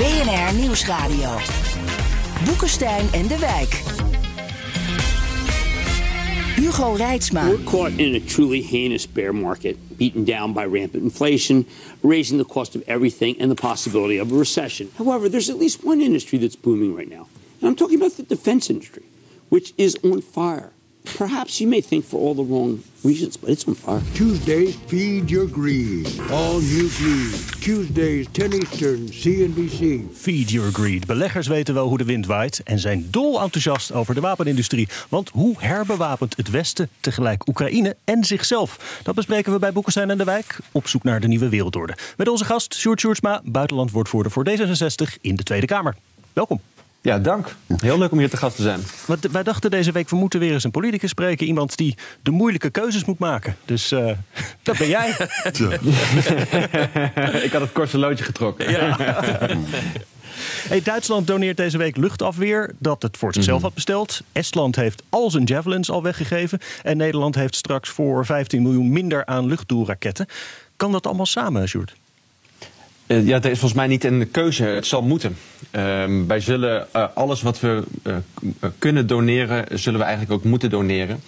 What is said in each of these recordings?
BNR Nieuwsradio. Boekenstein en de Wijk. Hugo Reitsma. We're caught in a truly heinous bear market, beaten down by rampant inflation, raising the cost of everything, and the possibility of a recession. However, there's at least one industry that's booming right now. And I'm talking about the defense industry, which is on fire. Perhaps you may think for all the wrong reasons, but it's on fire. Tuesdays, feed your greed. All new greed. Tuesdays, 10 Eastern, CNBC. Feed your greed. Beleggers weten wel hoe de wind waait en zijn dol enthousiast over de wapenindustrie. Want hoe herbewapent het Westen tegelijk Oekraïne en zichzelf? Dat bespreken we bij Boekenstein en de Wijk op zoek naar de nieuwe wereldorde. Met onze gast Sjoerd Sjoerdsma, buitenlandwoordvoerder voor D66 in de Tweede Kamer. Welkom. Ja, dank. Heel leuk om hier te gast te zijn. Want wij dachten deze week, we moeten weer eens een politicus spreken. Iemand die de moeilijke keuzes moet maken. Dus uh, dat ben jij. Ik had het kortste loodje getrokken. Ja. Hey, Duitsland doneert deze week luchtafweer dat het voor zichzelf had besteld. Estland heeft al zijn javelins al weggegeven. En Nederland heeft straks voor 15 miljoen minder aan luchtdoelraketten. Kan dat allemaal samen, Sjoerd? Uh, ja, er is volgens mij niet een keuze. Het zal moeten. Uh, wij zullen uh, alles wat we uh, kunnen doneren, zullen we eigenlijk ook moeten doneren.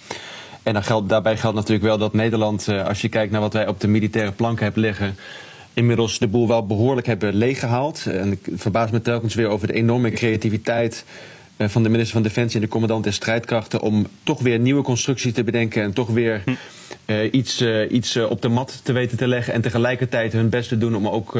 En dan geldt, daarbij geldt natuurlijk wel dat Nederland, als je kijkt naar wat wij op de militaire planken hebben liggen, inmiddels de boel wel behoorlijk hebben leeggehaald. En ik verbaas me telkens weer over de enorme creativiteit van de minister van Defensie en de commandant der strijdkrachten om toch weer nieuwe constructies te bedenken en toch weer. Hm. Uh, iets, uh, iets uh, op de mat te weten te leggen en tegelijkertijd hun best te doen om ook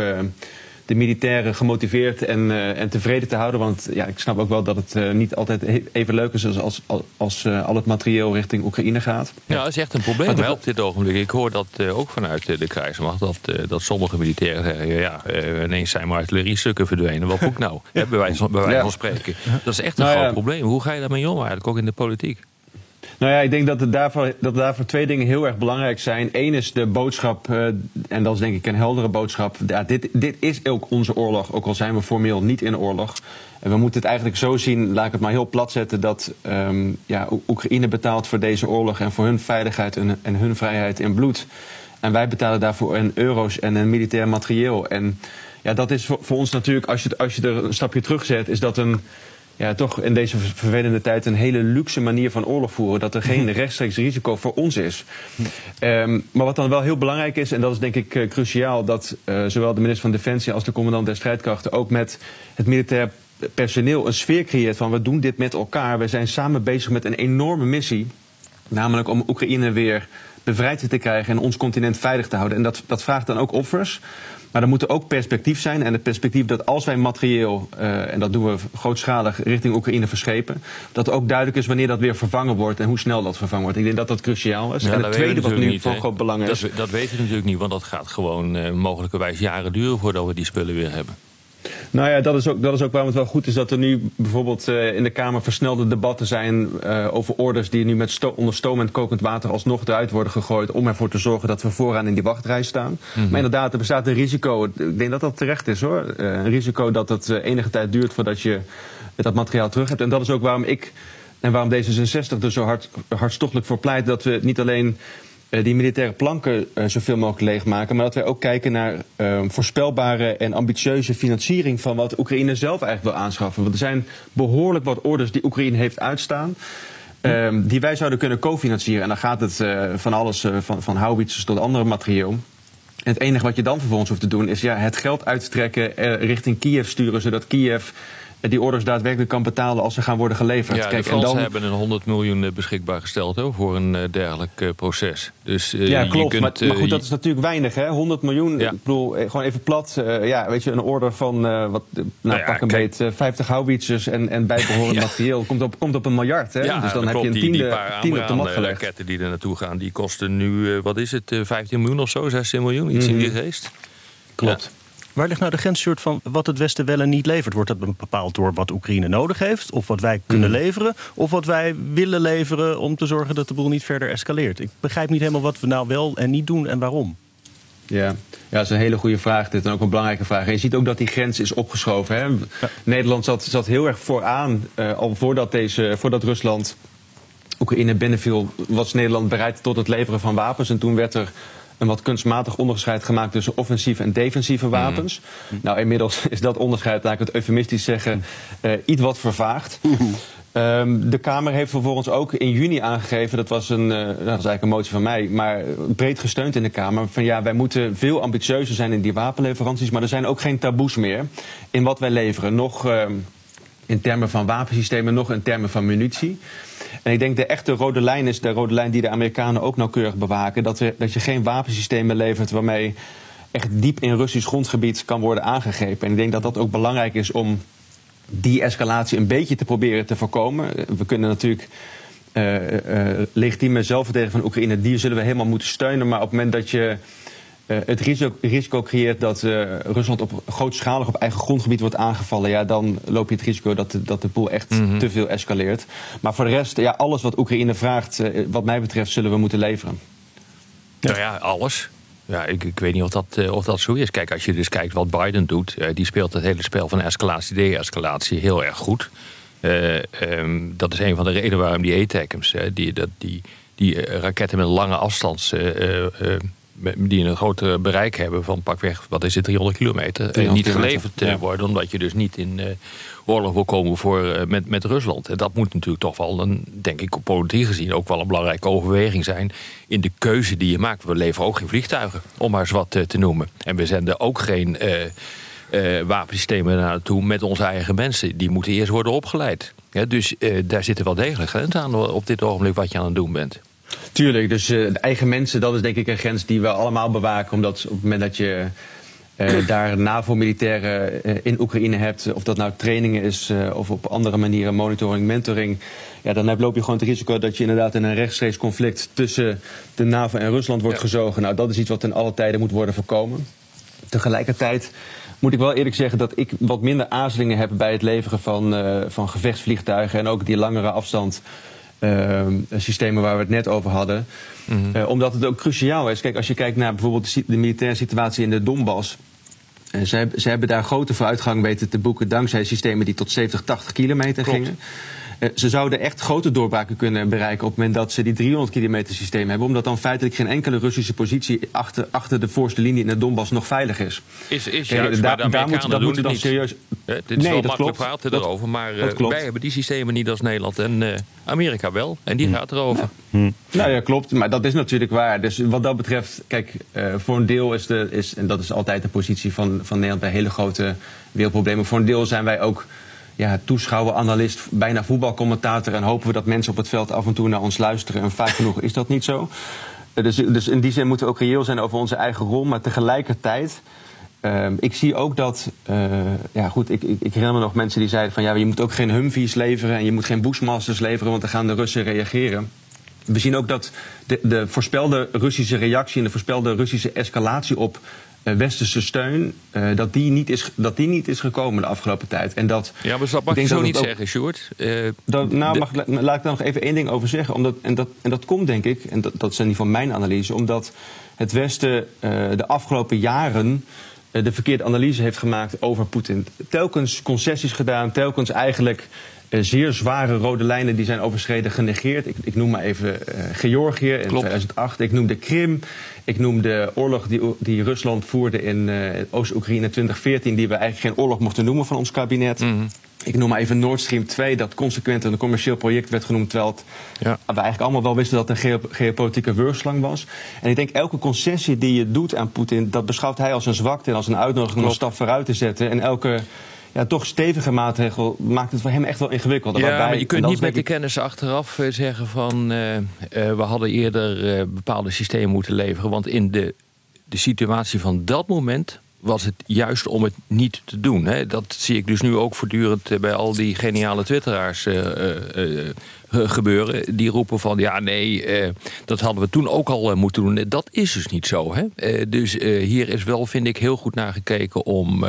de militairen gemotiveerd en, en tevreden te houden. Want ja, ik snap ook wel dat het niet altijd even leuk is als, als, als al het materieel richting Oekraïne gaat. Ja, dat is echt een probleem hè, op dit ogenblik. Ik hoor dat ook vanuit de krijgsmacht, dat, dat sommige militairen zeggen, ja, ineens zijn maar artilleriestukken verdwenen. Wat moet nou? Hè, bij wijze van spreken. Dat is echt een nou, groot probleem. Hoe ga je daarmee om eigenlijk, ook in de politiek? Nou ja, ik denk dat, het daarvoor, dat daarvoor twee dingen heel erg belangrijk zijn. Eén is de boodschap, uh, en dat is denk ik een heldere boodschap. Ja, dit, dit is ook onze oorlog, ook al zijn we formeel niet in oorlog. En we moeten het eigenlijk zo zien, laat ik het maar heel plat zetten, dat um, ja, Oekraïne betaalt voor deze oorlog en voor hun veiligheid en, en hun vrijheid in bloed. En wij betalen daarvoor in euro's en militair materieel. En ja, dat is voor, voor ons natuurlijk, als je, als je er een stapje terug zet, is dat een ja, toch in deze vervelende tijd een hele luxe manier van oorlog voeren. Dat er geen rechtstreeks risico voor ons is. Um, maar wat dan wel heel belangrijk is, en dat is denk ik uh, cruciaal, dat uh, zowel de minister van Defensie als de commandant der strijdkrachten ook met het militair personeel een sfeer creëert van we doen dit met elkaar. We zijn samen bezig met een enorme missie. Namelijk om Oekraïne weer bevrijd te krijgen en ons continent veilig te houden. En dat, dat vraagt dan ook offers. Maar er moet ook perspectief zijn. En het perspectief dat als wij materieel, uh, en dat doen we grootschalig, richting Oekraïne verschepen, dat ook duidelijk is wanneer dat weer vervangen wordt en hoe snel dat vervangen wordt. Ik denk dat dat cruciaal is. Ja, en het tweede wat nu niet, van groot belang is. Dat, dat weten we natuurlijk niet, want dat gaat gewoon uh, mogelijkerwijs jaren duren voordat we die spullen weer hebben. Nou ja, dat is, ook, dat is ook waarom het wel goed is dat er nu bijvoorbeeld uh, in de Kamer versnelde debatten zijn uh, over orders die nu met sto onder stoom en kokend water alsnog eruit worden gegooid. Om ervoor te zorgen dat we vooraan in die wachtrij staan. Mm -hmm. Maar inderdaad, er bestaat een risico. Ik denk dat dat terecht is hoor. Uh, een risico dat het enige tijd duurt voordat je dat materiaal terug hebt. En dat is ook waarom ik en waarom D66 er zo hard, hartstochtelijk voor pleit dat we niet alleen die militaire planken uh, zoveel mogelijk leegmaken. Maar dat wij ook kijken naar uh, voorspelbare en ambitieuze financiering van wat Oekraïne zelf eigenlijk wil aanschaffen. Want er zijn behoorlijk wat orders die Oekraïne heeft uitstaan. Uh, die wij zouden kunnen cofinancieren. En dan gaat het uh, van alles, van, van tot andere materieel. En het enige wat je dan vervolgens hoeft te doen is ja, het geld uitstrekken, richting Kiev sturen, zodat Kiev die orders daadwerkelijk kan betalen als ze gaan worden geleverd. Ja, Kijk, de en dan... hebben een 100 miljoen beschikbaar gesteld hoor, voor een dergelijk proces. Dus, ja, klopt. Kunt, maar, maar, goed, dat is natuurlijk weinig. Hè? 100 miljoen, ik bedoel, gewoon even plat. ja, weet je, een order van wat, nou, nou ja, pak een beet, 50 howitzers en, en bijbehorend materieel komt op, komt op een miljard. Hè? Ja, dus dan heb klopt, je een tiende, tiende, die, tiende op de mat gelegd. raketten die er naartoe gaan, die kosten nu, wat is het, 15 miljoen of zo, 16 miljoen, iets in die geest. Klopt. Waar ligt nou de grens van wat het Westen wel en niet levert? Wordt dat bepaald door wat Oekraïne nodig heeft? Of wat wij kunnen leveren? Of wat wij willen leveren om te zorgen dat de boel niet verder escaleert? Ik begrijp niet helemaal wat we nou wel en niet doen en waarom. Ja. ja, dat is een hele goede vraag. Dit en ook een belangrijke vraag. En je ziet ook dat die grens is opgeschoven. Hè? Nederland zat, zat heel erg vooraan, uh, al voordat, deze, voordat Rusland Oekraïne binnenviel, was Nederland bereid tot het leveren van wapens. En toen werd er een wat kunstmatig onderscheid gemaakt tussen offensieve en defensieve mhm. wapens. Nou, inmiddels is dat onderscheid, laat ik het eufemistisch zeggen, uh, iets wat vervaagd. Um, de Kamer heeft vervolgens ook in juni aangegeven, dat was, een, uh, dat was eigenlijk een motie van mij, maar breed gesteund in de Kamer, van ja, wij moeten veel ambitieuzer zijn in die wapenleveranties, maar er zijn ook geen taboes meer in wat wij leveren. Nog uh, in termen van wapensystemen, nog in termen van munitie. En ik denk de echte rode lijn is de rode lijn die de Amerikanen ook nauwkeurig bewaken. Dat, er, dat je geen wapensystemen levert waarmee echt diep in Russisch grondgebied kan worden aangegrepen. En ik denk dat dat ook belangrijk is om die escalatie een beetje te proberen te voorkomen. We kunnen natuurlijk uh, uh, legitieme zelfverdediging van Oekraïne, die zullen we helemaal moeten steunen. Maar op het moment dat je uh, het risico, risico, creëert dat uh, Rusland op grootschalig op eigen grondgebied wordt aangevallen, ja, dan loop je het risico dat de, dat de pool echt mm -hmm. te veel escaleert. Maar voor de rest, ja, alles wat Oekraïne vraagt, uh, wat mij betreft, zullen we moeten leveren. Nou ja, alles. Ja, ik, ik weet niet of dat, of dat zo is. Kijk, als je dus kijkt wat Biden doet, die speelt het hele spel van escalatie, de-escalatie heel erg goed. Um, dat is een van de redenen waarom die ATACMS, die, dat, die, die raketten met lange afstands die een groter bereik hebben van pakweg, wat is het, 300 kilometer, 300 niet geleverd ja. worden, omdat je dus niet in uh, oorlog wil komen voor, uh, met, met Rusland. En dat moet natuurlijk toch wel, een, denk ik, op politiek gezien ook wel een belangrijke overweging zijn in de keuze die je maakt. We leveren ook geen vliegtuigen, om maar eens wat uh, te noemen. En we zenden ook geen wapensystemen naartoe met onze eigen mensen. Die moeten eerst worden opgeleid. Ja, dus daar zitten wel degelijk grenzen aan op dit ogenblik wat je aan het doen bent. Tuurlijk, dus uh, eigen mensen, dat is denk ik een grens die we allemaal bewaken. Omdat op het moment dat je uh, daar NAVO-militairen uh, in Oekraïne hebt, of dat nou trainingen is of op andere manieren monitoring, mentoring, ja, dan loop je gewoon het risico dat je inderdaad in een rechtstreeks conflict tussen de NAVO en Rusland wordt ja. gezogen. Nou, dat is iets wat in alle tijden moet worden voorkomen. Tegelijkertijd moet ik wel eerlijk zeggen dat ik wat minder aarzelingen heb bij het leveren van, van gevechtsvliegtuigen en ook die langere afstand systemen waar we het net over hadden. Mm -hmm. uh, omdat het ook cruciaal is. Kijk, als je kijkt naar bijvoorbeeld de, militaire situatie in de Donbass. Uh, ze, ze, hebben daar grote vooruitgang weten te boeken dankzij systemen die tot 70, 80 kilometer Klopt. gingen. Uh, ze zouden echt grote doorbraken kunnen bereiken op het moment dat ze die 300 kilometer systeem hebben. Omdat dan feitelijk geen enkele Russische positie achter, achter de voorste linie in de Donbass nog veilig is. Is, is juist, daar, daar moet, dat dan serieus. Ja, dit is nee, wel dat makkelijk klopt. praten erover, maar uh, wij hebben die systemen niet als Nederland en uh, Amerika wel. En die hm. gaat erover. Ja. Hm. Nou ja, klopt. Maar dat is natuurlijk waar. Dus wat dat betreft, kijk, uh, voor een deel is, de, is, en dat is altijd de positie van, van Nederland bij hele grote wereldproblemen. Voor een deel zijn wij ook ja, toeschouwer, analist, bijna voetbalcommentator. En hopen we dat mensen op het veld af en toe naar ons luisteren. En vaak genoeg is dat niet zo. Dus, dus in die zin moeten we ook reëel zijn over onze eigen rol. Maar tegelijkertijd, uh, ik zie ook dat. Uh, ja, goed, ik, ik, ik, herinner me nog mensen die zeiden van ja, je moet ook geen Humvees leveren. En je moet geen Bushmasters leveren, want dan gaan de Russen reageren. We zien ook dat de, de voorspelde Russische reactie en de voorspelde Russische escalatie op westerse steun, uh, dat, die niet is, dat die niet is gekomen de afgelopen tijd. En dat, ja, maar dat mag je zo niet ook, zeggen, Sjoerd. Uh, dat, nou, mag, laat ik daar nog even één ding over zeggen. Omdat, en, dat, en dat komt, denk ik, en dat, dat is niet van mijn analyse... omdat het Westen de afgelopen jaren de verkeerde analyse heeft gemaakt over Poetin. Telkens concessies gedaan, telkens eigenlijk zeer zware rode lijnen die zijn overschreden genegeerd. Ik, ik noem maar even uh, Georgië in Klopt. 2008. Ik noem de Krim. Ik noem de oorlog die, die Rusland voerde in uh, Oost-Oekraïne 2014... die we eigenlijk geen oorlog mochten noemen van ons kabinet. Mm -hmm. Ik noem maar even Nord Stream 2, dat consequent een commercieel project werd genoemd... terwijl het, ja. we eigenlijk allemaal wel wisten dat het een geopolitieke wurgslang was. En ik denk elke concessie die je doet aan Poetin... dat beschouwt hij als een zwakte en als een uitnodiging om een stap vooruit te zetten. En elke ja, toch stevige maatregel maakt het voor hem echt wel ingewikkeld. Ja, maar je kunt niet met de kennis achteraf eh, zeggen van uh, uh, we hadden eerder uh, bepaalde systemen moeten leveren. Want in de, de situatie van dat moment was het juist om het niet te doen. Hè. Dat zie ik dus nu ook voortdurend bij al die geniale twitteraars gebeuren. Die roepen van ja, nee, dat hadden we toen ook al moeten doen. Dat is dus niet zo. Hè. dus hier is wel, vind ik, heel goed naar gekeken om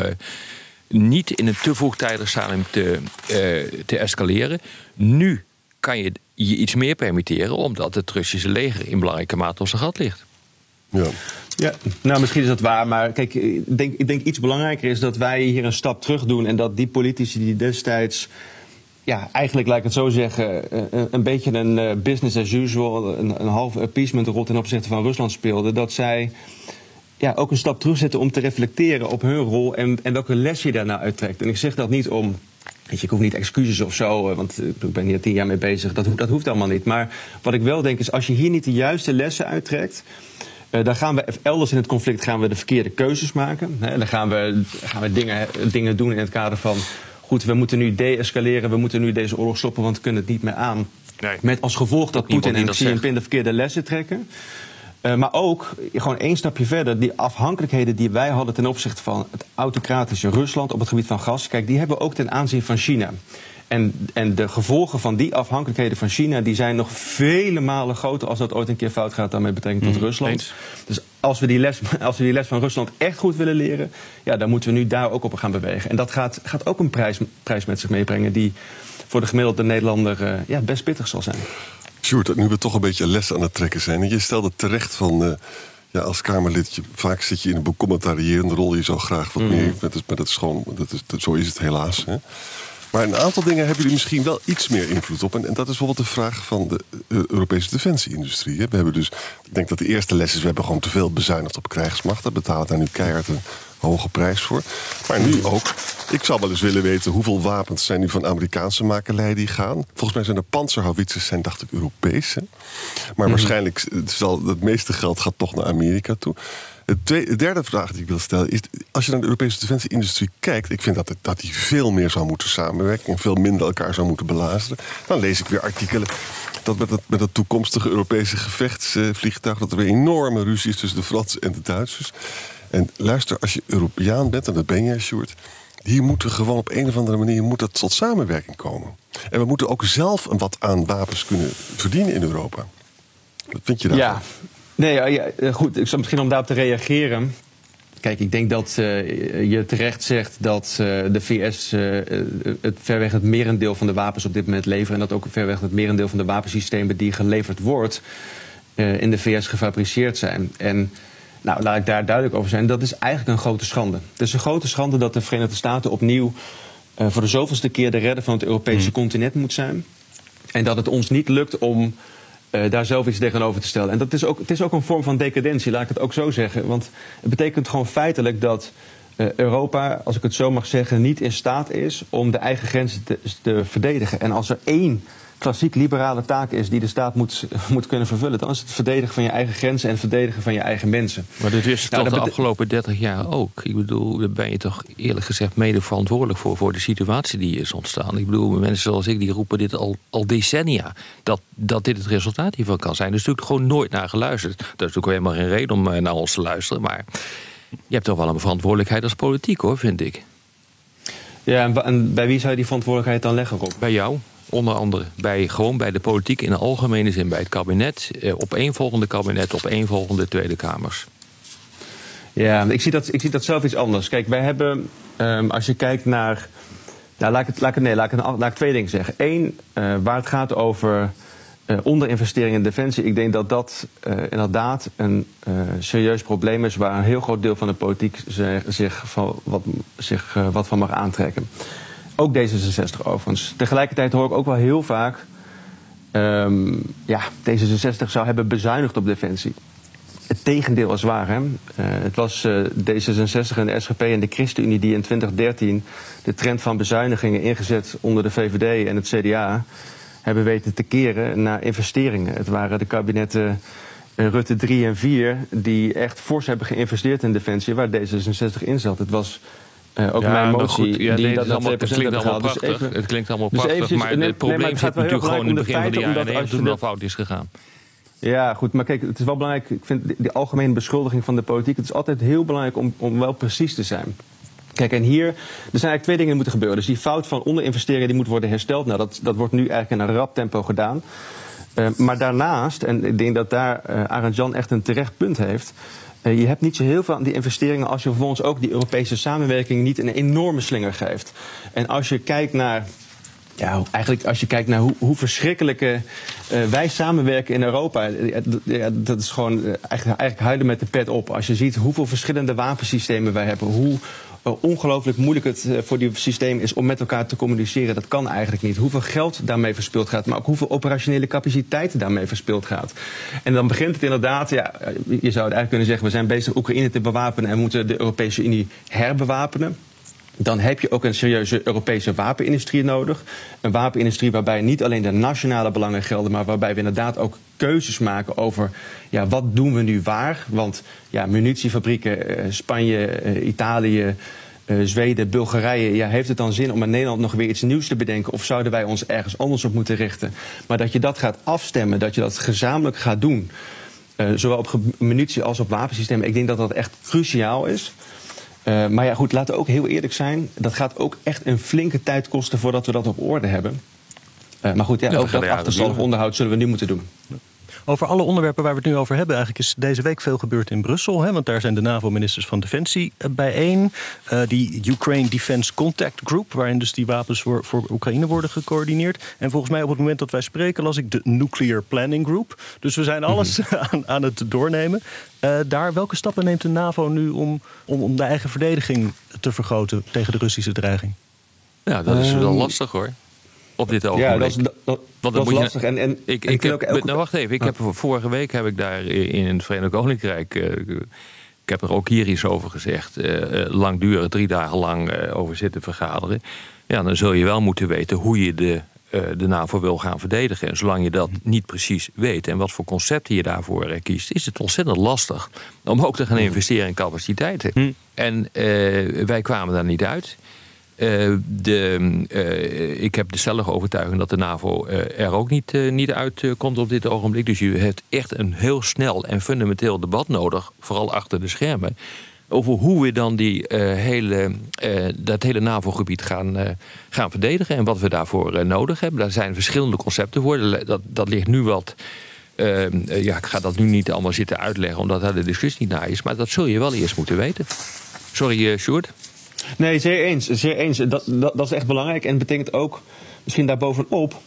niet in een te vroegtijdig stadium te, uh, te escaleren. Nu kan je je iets meer permitteren, omdat het Russische leger in belangrijke mate op zijn gat ligt. Ja. Ja, nou misschien is dat waar, maar kijk, ik denk, ik denk iets belangrijker is dat wij hier een stap terug doen en dat die politici die destijds, ja, eigenlijk laat ik het zo zeggen, een, eh, een beetje een eh, business as usual, een, een half appeasement rol ten opzichte van Rusland speelden, dat zij ja, ook een stap terugzetten om te reflecteren op hun rol en, en welke les je daarna uittrekt. En ik zeg dat niet om Weet je, ik hoef niet excuses of zo, eh, want ik ben hier tien jaar mee bezig. Dat, dat hoeft allemaal niet. Maar wat ik wel denk is, als je hier niet de juiste lessen uittrekt. Uh, dan gaan we elders in het conflict gaan we de verkeerde keuzes maken. Hè, dan gaan we, gaan we dingen, dingen doen in het kader van. Goed, we moeten nu de-escaleren, we moeten nu deze oorlog stoppen, want we kunnen het niet meer aan. Nee. Met als gevolg dat Poetin en Xi Jinping de verkeerde lessen trekken. Uh, maar ook gewoon één stapje verder, die afhankelijkheden die wij hadden ten opzichte van het autocratische Rusland op het gebied van gas, kijk, die hebben we ook ten aanzien van China. En, en de gevolgen van die afhankelijkheden van China, die zijn nog vele malen groter als dat ooit een keer fout gaat daarmee betrekking tot mm, Rusland. Dus als we, die les, als we die les van Rusland echt goed willen leren, ja, dan moeten we nu daar ook op gaan bewegen. En dat gaat, gaat ook een prijs, prijs met zich meebrengen die voor de gemiddelde Nederlander uh, ja, best pittig zal zijn. Sjoerd, nu we toch een beetje les aan het trekken zijn. En je stelde terecht van... Uh, ja, als Kamerlid, je, vaak zit je in een becommentarierende rol. Je zou graag wat mm. meer... Maar dat is gewoon, dat is, dat, zo is het helaas. Hè? Maar een aantal dingen hebben jullie misschien wel iets meer invloed op. En, en dat is bijvoorbeeld de vraag van de uh, Europese defensieindustrie. Hè? We hebben dus, ik denk dat de eerste les is... we hebben gewoon te veel bezuinigd op krijgsmacht. Daar betaalt daar nu keihard een hoge prijs voor. Maar nu ook. Ik zou wel eens willen weten hoeveel wapens zijn nu van Amerikaanse makelij die gaan. Volgens mij zijn de panzerhouwitsers zijn, dacht ik, Europees. Hè? Maar mhm. waarschijnlijk zal het meeste geld gaat toch naar Amerika toe. De derde vraag die ik wil stellen is: als je naar de Europese defensieindustrie kijkt, ik vind dat, dat die veel meer zou moeten samenwerken en veel minder elkaar zou moeten belazeren. Dan lees ik weer artikelen dat met het, met het toekomstige Europese gevechtsvliegtuig dat er weer enorme ruzie is tussen de Fransen en de Duitsers. En luister, als je Europeaan bent, en dat ben je, Sjoerd... hier moeten gewoon op een of andere manier moet dat tot samenwerking komen. En we moeten ook zelf een wat aan wapens kunnen verdienen in Europa. Wat vind je daarvan? Ja, nee, ja, goed. Ik zou misschien om daarop te reageren... Kijk, ik denk dat uh, je terecht zegt dat uh, de VS uh, het verweg het merendeel van de wapens op dit moment leveren. En dat ook verweg het merendeel van de wapensystemen die geleverd wordt in de VS gefabriceerd zijn. En nou, laat ik daar duidelijk over zijn. Dat is eigenlijk een grote schande. Het is een grote schande dat de Verenigde Staten opnieuw uh, voor de zoveelste keer de redder van het Europese mm. continent moet zijn. En dat het ons niet lukt om uh, daar zelf iets tegenover te stellen. En dat is ook, het is ook een vorm van decadentie, laat ik het ook zo zeggen. Want het betekent gewoon feitelijk dat uh, Europa, als ik het zo mag zeggen, niet in staat is om de eigen grenzen te, te verdedigen. En als er één klassiek liberale taak is die de staat moet, moet kunnen vervullen. Dan is het verdedigen van je eigen grenzen en verdedigen van je eigen mensen. Maar dit is nou, toch de afgelopen 30 jaar ook. Ik bedoel, daar ben je toch eerlijk gezegd mede verantwoordelijk voor, voor de situatie die is ontstaan. Ik bedoel, mensen zoals ik die roepen dit al, al decennia. Dat, dat dit het resultaat hiervan kan zijn. Er is natuurlijk gewoon nooit naar geluisterd. Dat is natuurlijk helemaal geen reden om eh, naar ons te luisteren. Maar je hebt toch wel een verantwoordelijkheid als politiek hoor, vind ik. Ja, en bij wie zou je die verantwoordelijkheid dan leggen, Rob? Bij jou. Onder andere bij, gewoon bij de politiek in de algemene zin, bij het kabinet, eh, op één volgende kabinet, op één volgende Tweede Kamers. Ja, ik zie dat, ik zie dat zelf iets anders. Kijk, wij hebben, um, als je kijkt naar. Nou, laat ik, het, laat ik, nee, laat ik, twee dingen zeggen. Eén, uh, waar het gaat over uh, onderinvestering in defensie. Ik denk dat dat uh, inderdaad een serieus probleem is waar een heel groot deel van de politiek zich, zich, van, wat, zich wat van mag aantrekken. Ook D66 overigens. Tegelijkertijd hoor ik ook wel heel vaak... Um, ja, D66 zou hebben bezuinigd op defensie. Het tegendeel is waar. Hè? Uh, het was uh, D66 en de SGP en de ChristenUnie die in 2013 de trend van bezuinigingen ingezet onder de VVD en het CDA hebben weten te keren naar investeringen. Het waren de kabinetten uh, Rutte 3 en 4 die echt fors hebben geïnvesteerd in defensie waar D66 in zat. Het was Uh, ook ja, mijn motie. Ja, nee, die dat, allemaal, het klinkt allemaal dus prachtig. Dus even, het klinkt allemaal dus prachtig. Eventjes, maar het probleem nee, het zit natuurlijk gewoon in het begin van de jaren 90 toen dat fout is gegaan. Ja, goed. Maar kijk, het is wel belangrijk. Ik vind de, de algemene beschuldiging van de politiek. Het is altijd heel belangrijk om, om wel precies te zijn. Kijk, en hier, er zijn eigenlijk twee dingen die moeten gebeuren. Dus die fout van onderinvesteren die moet worden hersteld. Nou, dat, dat wordt nu eigenlijk in een rap tempo gedaan. Uh, maar daarnaast, en ik denk dat daar uh, Arend Jan echt een terecht punt heeft. Uh, je hebt niet zo heel veel aan die investeringen als je vervolgens ook die Europese samenwerking niet een enorme slinger geeft. En als je kijkt naar ja, eigenlijk als je kijkt naar hoe, hoe verschrikkelijke uh, wij samenwerken in Europa. Ja, dat is gewoon eigenlijk, eigenlijk huilen met de pet op. Als je ziet hoeveel verschillende wapensystemen wij hebben. Hoe, ongelooflijk moeilijk het eh, voor die systeem is om met elkaar te communiceren. Dat kan eigenlijk niet. Hoeveel geld daarmee verspild gaat, maar ook hoeveel operationele capaciteit daarmee verspild gaat. En dan begint het inderdaad, ja, je zou het eigenlijk kunnen zeggen, we zijn bezig Oekraïne te bewapenen en moeten de Europese Unie herbewapenen. Dan heb je ook een serieuze Europese wapenindustrie nodig. Een wapenindustrie waarbij niet alleen de nationale belangen gelden, maar waarbij we inderdaad ook keuzes maken over ja, wat doen we nu waar. Want ja, munitiefabrieken, eh, Spanje, eh, Italië, eh, Zweden, Bulgarije, ja, heeft het dan zin om in Nederland nog weer iets nieuws te bedenken? Of zouden wij ons ergens anders op moeten richten? Maar dat je dat gaat afstemmen, dat je dat gezamenlijk gaat doen, zowel op munitie als op wapensystemen, ik denk dat dat echt cruciaal is. Uh, maar ja, goed, laten we ook heel eerlijk zijn. Dat gaat ook echt een flinke tijd kosten voordat we dat op orde hebben. Uh, maar goed, ja, ja ook dat achterstallig onderhoud zullen we nu moeten doen. Over alle onderwerpen waar we het nu over hebben, eigenlijk is deze week veel gebeurd in Brussel. Hè, want daar zijn de NAVO-ministers van Defensie eh, bijeen. Uh, die Ukraine Defense Contact Group, waarin dus die wapens voor, voor Oekraïne worden gecoördineerd. En volgens mij op het moment dat wij spreken, las ik de Nuclear Planning Group. Dus we zijn alles mhm. aan, aan, het doornemen. Uh, daar, welke stappen neemt de NAVO nu om, om, om de eigen verdediging te vergroten tegen de Russische dreiging? Ja, dat is wel ehm, lastig hoor op dit ogenblik. Ja, dat is, dat, dat is lastig. En, en, ik, ik, heb, nou, wacht even. Ik heb, vorige week heb ik daar in het Verenigd Koninkrijk... Uh, ik heb er ook hier iets over gezegd. Uh, lang duren, drie dagen lang uh, over zitten vergaderen. Ja, dan zul je wel moeten weten hoe je de, de NAVO wil gaan verdedigen. En zolang je dat niet precies weet en wat voor concepten je daarvoor kiest... is het ontzettend lastig om ook te gaan investeren in capaciteiten. Hm. En wij kwamen daar niet uit. Uh, de, uh, ik heb dezelfde overtuiging dat de NAVO uh, er ook niet, niet uitkomt op dit ogenblik. Dus je hebt echt een heel snel en fundamenteel debat nodig, vooral achter de schermen. Over hoe we dan die, hele, dat hele NAVO-gebied gaan, gaan verdedigen en wat we daarvoor nodig hebben. Daar zijn verschillende concepten voor. Dat, dat ligt nu wat. ja, ik ga dat nu niet allemaal zitten uitleggen, omdat daar de discussie niet naar is. Maar dat zul je wel eerst moeten weten. Sorry, Sjoerd. Nee, zeer eens. Zeer eens. Dat, dat, dat is echt belangrijk. En betekent ook, misschien daarbovenop,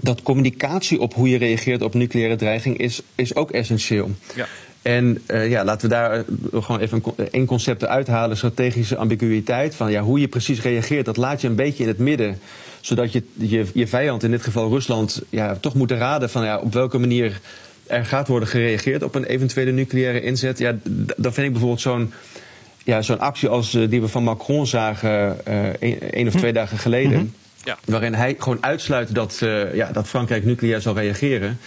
dat communicatie op hoe je reageert op nucleaire dreiging is, is ook essentieel. Ja. En uh, ja, laten we daar uh, gewoon even één concept uithalen: strategische ambiguïteit. Van ja, hoe je precies reageert, dat laat je een beetje in het midden. Zodat je je, je vijand, in dit geval Rusland, ja, toch moet raden van ja, op welke manier er gaat worden gereageerd op een eventuele nucleaire inzet. Ja, dan vind ik bijvoorbeeld zo'n ja, zo'n actie als uh, die we van Macron zagen één of hm. twee dagen geleden. Mm -hmm. ja. Waarin hij gewoon uitsluit dat, uh, ja, dat Frankrijk nucleair zal reageren.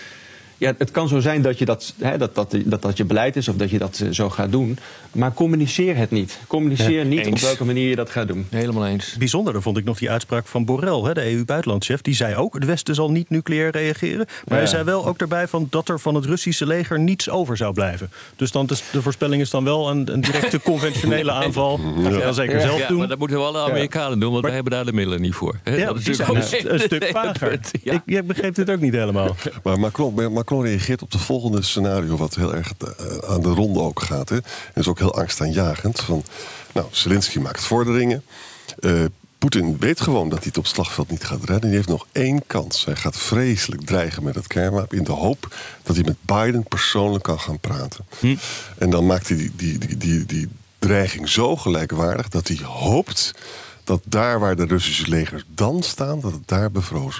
Ja, het kan zo zijn dat, je dat, hè, dat, dat, dat dat je beleid is of dat je dat uh, zo gaat doen. Maar communiceer het niet. Communiceer niet op welke manier je dat gaat doen. Helemaal eens. Bijzonder vond ik nog die uitspraak van Borrell, hè, de EU-buitenlandchef. Die zei ook, het Westen zal niet nucleair reageren. Maar hij zei wel ook daarbij van dat er van het Russische leger niets over zou blijven. Dus dan is, de voorspelling is dan wel een, een directe conventionele aanval. Dat ja. zeker zelf doen. Maar dat moeten we alle Amerikanen doen, want wij hebben daar de middelen niet voor. Ja, dat is natuurlijk een, een, stuk vager. Ik, ik begreep dit ook niet helemaal. Maar Macron, Macron reageert op de volgende scenario, wat heel erg eh, aan de ronde ook gaat. Hè. En is ook heel angstaanjagend. Van, nou, Zelensky maakt vorderingen. Uh, Poetin weet gewoon dat hij het op het slagveld niet gaat redden. Hij heeft nog één kans. Hij gaat vreselijk dreigen met het kernwapen... in de hoop dat hij met Biden persoonlijk kan gaan praten. Hm. En dan maakt hij die, die, die, die, die dreiging zo gelijkwaardig... dat hij hoopt dat daar waar de Russische legers dan staan... dat het daar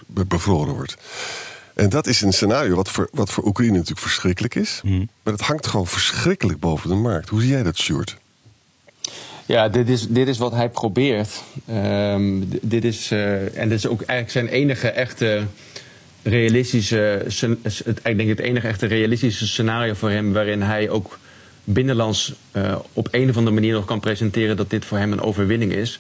bevroren wordt. En dat is een scenario wat voor, wat voor Oekraïne natuurlijk verschrikkelijk is. Mhm. Maar het hangt gewoon verschrikkelijk boven de markt. Hoe zie jij dat, Stuart? Ja, dit is, dit is wat hij probeert. Um, dit is, uh, en dit is ook eigenlijk zijn enige echte realistische... Ik denk het enige echte realistische scenario voor hem... waarin hij ook binnenlands op een of andere manier nog kan presenteren dat dit voor hem een overwinning is.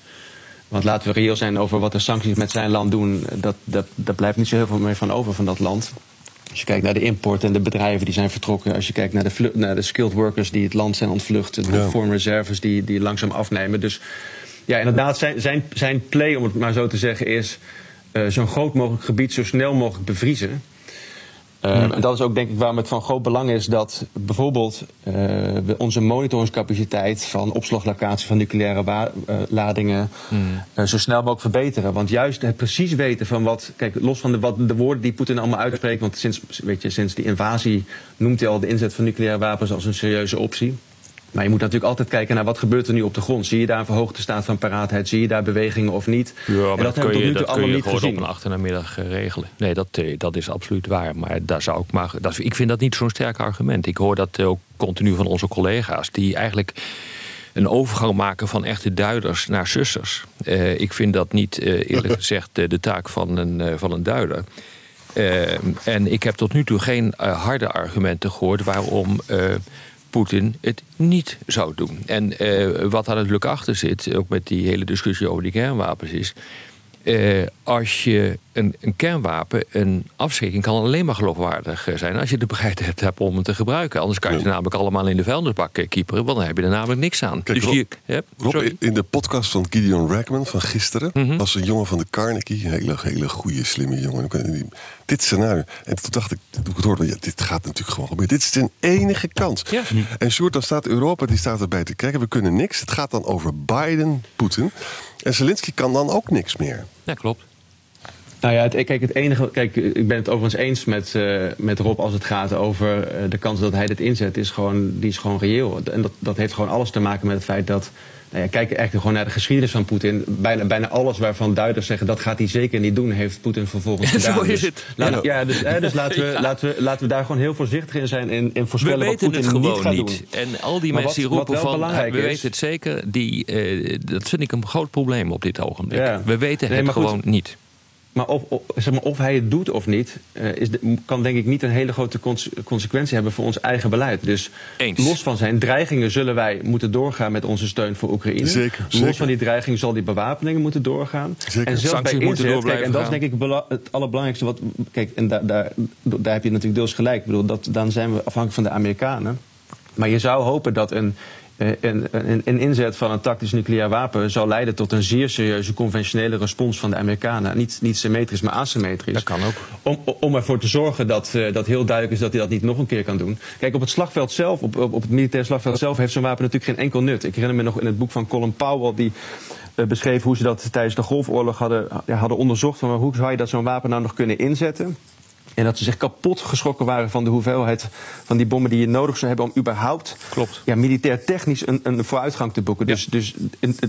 Want laten we reëel zijn over wat de sancties met zijn land doen, dat, dat, dat blijft niet zo heel veel meer van over van dat land. Als je kijkt naar de import en de bedrijven die zijn vertrokken. Als je kijkt naar de, naar de skilled workers die het land zijn ontvlucht. De ja. foreign reserves die, die langzaam afnemen. Dus ja, inderdaad, zijn, zijn, zijn play, om het maar zo te zeggen, is uh, zo'n groot mogelijk gebied zo snel mogelijk bevriezen. Uh, En dat is ook denk ik waarom het van groot belang is dat bijvoorbeeld uh, we onze monitoringscapaciteit van opslaglocaties van nucleaire uh, ladingen mm. zo snel mogelijk verbeteren. Want juist het precies weten van wat, kijk, los van de, wat, de woorden die Poetin allemaal uitspreekt, want sinds, weet je, sinds die invasie noemt hij al de inzet van nucleaire wapens als een serieuze optie. Maar je moet natuurlijk altijd kijken naar wat gebeurt er nu op de grond. Zie je daar een verhoogde staat van paraatheid? Zie je daar bewegingen of niet? Ja, maar dat, dat kun je, dat kun je gewoon gezien. op een achternamiddag uh, regelen. Nee, dat, uh, dat is absoluut waar. Maar daar zou ik maar. Dat, ik vind dat niet zo'n sterk argument. Ik hoor dat ook continu van onze collega's, die eigenlijk een overgang maken van echte duiders naar sussers. Uh, ik vind dat niet, eerlijk gezegd, de taak van een, van een duider. en ik heb tot nu toe geen harde argumenten gehoord waarom Poetin het niet zou doen. En uh, wat daar natuurlijk achter zit, ook met die hele discussie over die kernwapens, is. Uh, als je een, een, kernwapen, een afschrikking kan alleen maar geloofwaardig eh, zijn als je de bereidheid hebt om het te gebruiken. Anders kan je ze namelijk allemaal in de vuilnisbak kieperen, want dan heb je er namelijk niks aan. Kijk, dus Rob, Rob, in de podcast van Gideon Rackman van gisteren mhm. was een jongen van de Carnegie, een hele, hele goede, slimme jongen. Dit scenario. En toen dacht ik, toen ik het hoorde, ja, dit gaat natuurlijk gewoon gebeuren. Dit is een enige kans. Ja. En Sjoerd, dan staat Europa, die staat erbij te kijken. We kunnen niks. Het gaat dan over Biden, Poetin. En Zelensky kan dan ook niks meer. Ja, klopt. Nou ja, het, kijk, het enige, kijk, ik ben het overigens eens met, uh, met Rob als het gaat over uh, de kans dat hij dit inzet, is gewoon, die is gewoon reëel. En dat, dat heeft gewoon alles te maken met het feit dat nou ja, kijk echt gewoon naar de geschiedenis van Poetin. Bijna, bijna alles waarvan duiders zeggen dat gaat hij zeker niet doen, heeft Poetin vervolgens gedaan. Zo is dus het. Laat, ja, dus, dus laten, we, laten, we, laten we daar gewoon heel voorzichtig in zijn in, in voorspellen wat Poetin niet gaat niet. En al die mensen die roepen van, we is, weten het zeker, die, uh, dat vind ik een groot probleem op dit ogenblik. Ja. We weten het gewoon niet. Maar of, of, zeg maar of, hij het doet of niet, uh, is de, kan denk ik niet een hele grote cons consequentie hebben voor ons eigen beleid. Dus Eens. los van zijn dreigingen zullen wij moeten doorgaan met onze steun voor Oekraïne. Zeker, los zeker. van die dreiging zal die bewapeningen moeten doorgaan. Zeker. En zelfs Sancties bij moeten inzet, kijk, en dat is denk ik het allerbelangrijkste. Wat, kijk, en daar, daar, daar heb je natuurlijk deels gelijk. Ik bedoel, dat, dan zijn we afhankelijk van de Amerikanen. Maar je zou hopen dat een een, een, een, inzet van een tactisch nucleair wapen zou leiden tot een zeer serieuze conventionele respons van de Amerikanen. Niet, niet symmetrisch, maar asymmetrisch. Dat kan ook. Om, om ervoor te zorgen dat, uh, dat heel duidelijk is dat hij dat niet nog een keer kan doen. Kijk, op het slagveld zelf, op, op, op het militair slagveld zelf, heeft zo'n wapen natuurlijk geen enkel nut. Ik herinner me nog in het boek van Colin Powell, die uh, beschreef hoe ze dat tijdens de Golfoorlog hadden, ja, hadden onderzocht. Van, hoe zou je dat zo'n wapen nou nog kunnen inzetten? En dat ze zich kapot geschrokken waren van de hoeveelheid van die bommen die je nodig zou hebben om überhaupt Klopt. Ja, militair technisch een, een vooruitgang te boeken. Ja. Dus, dus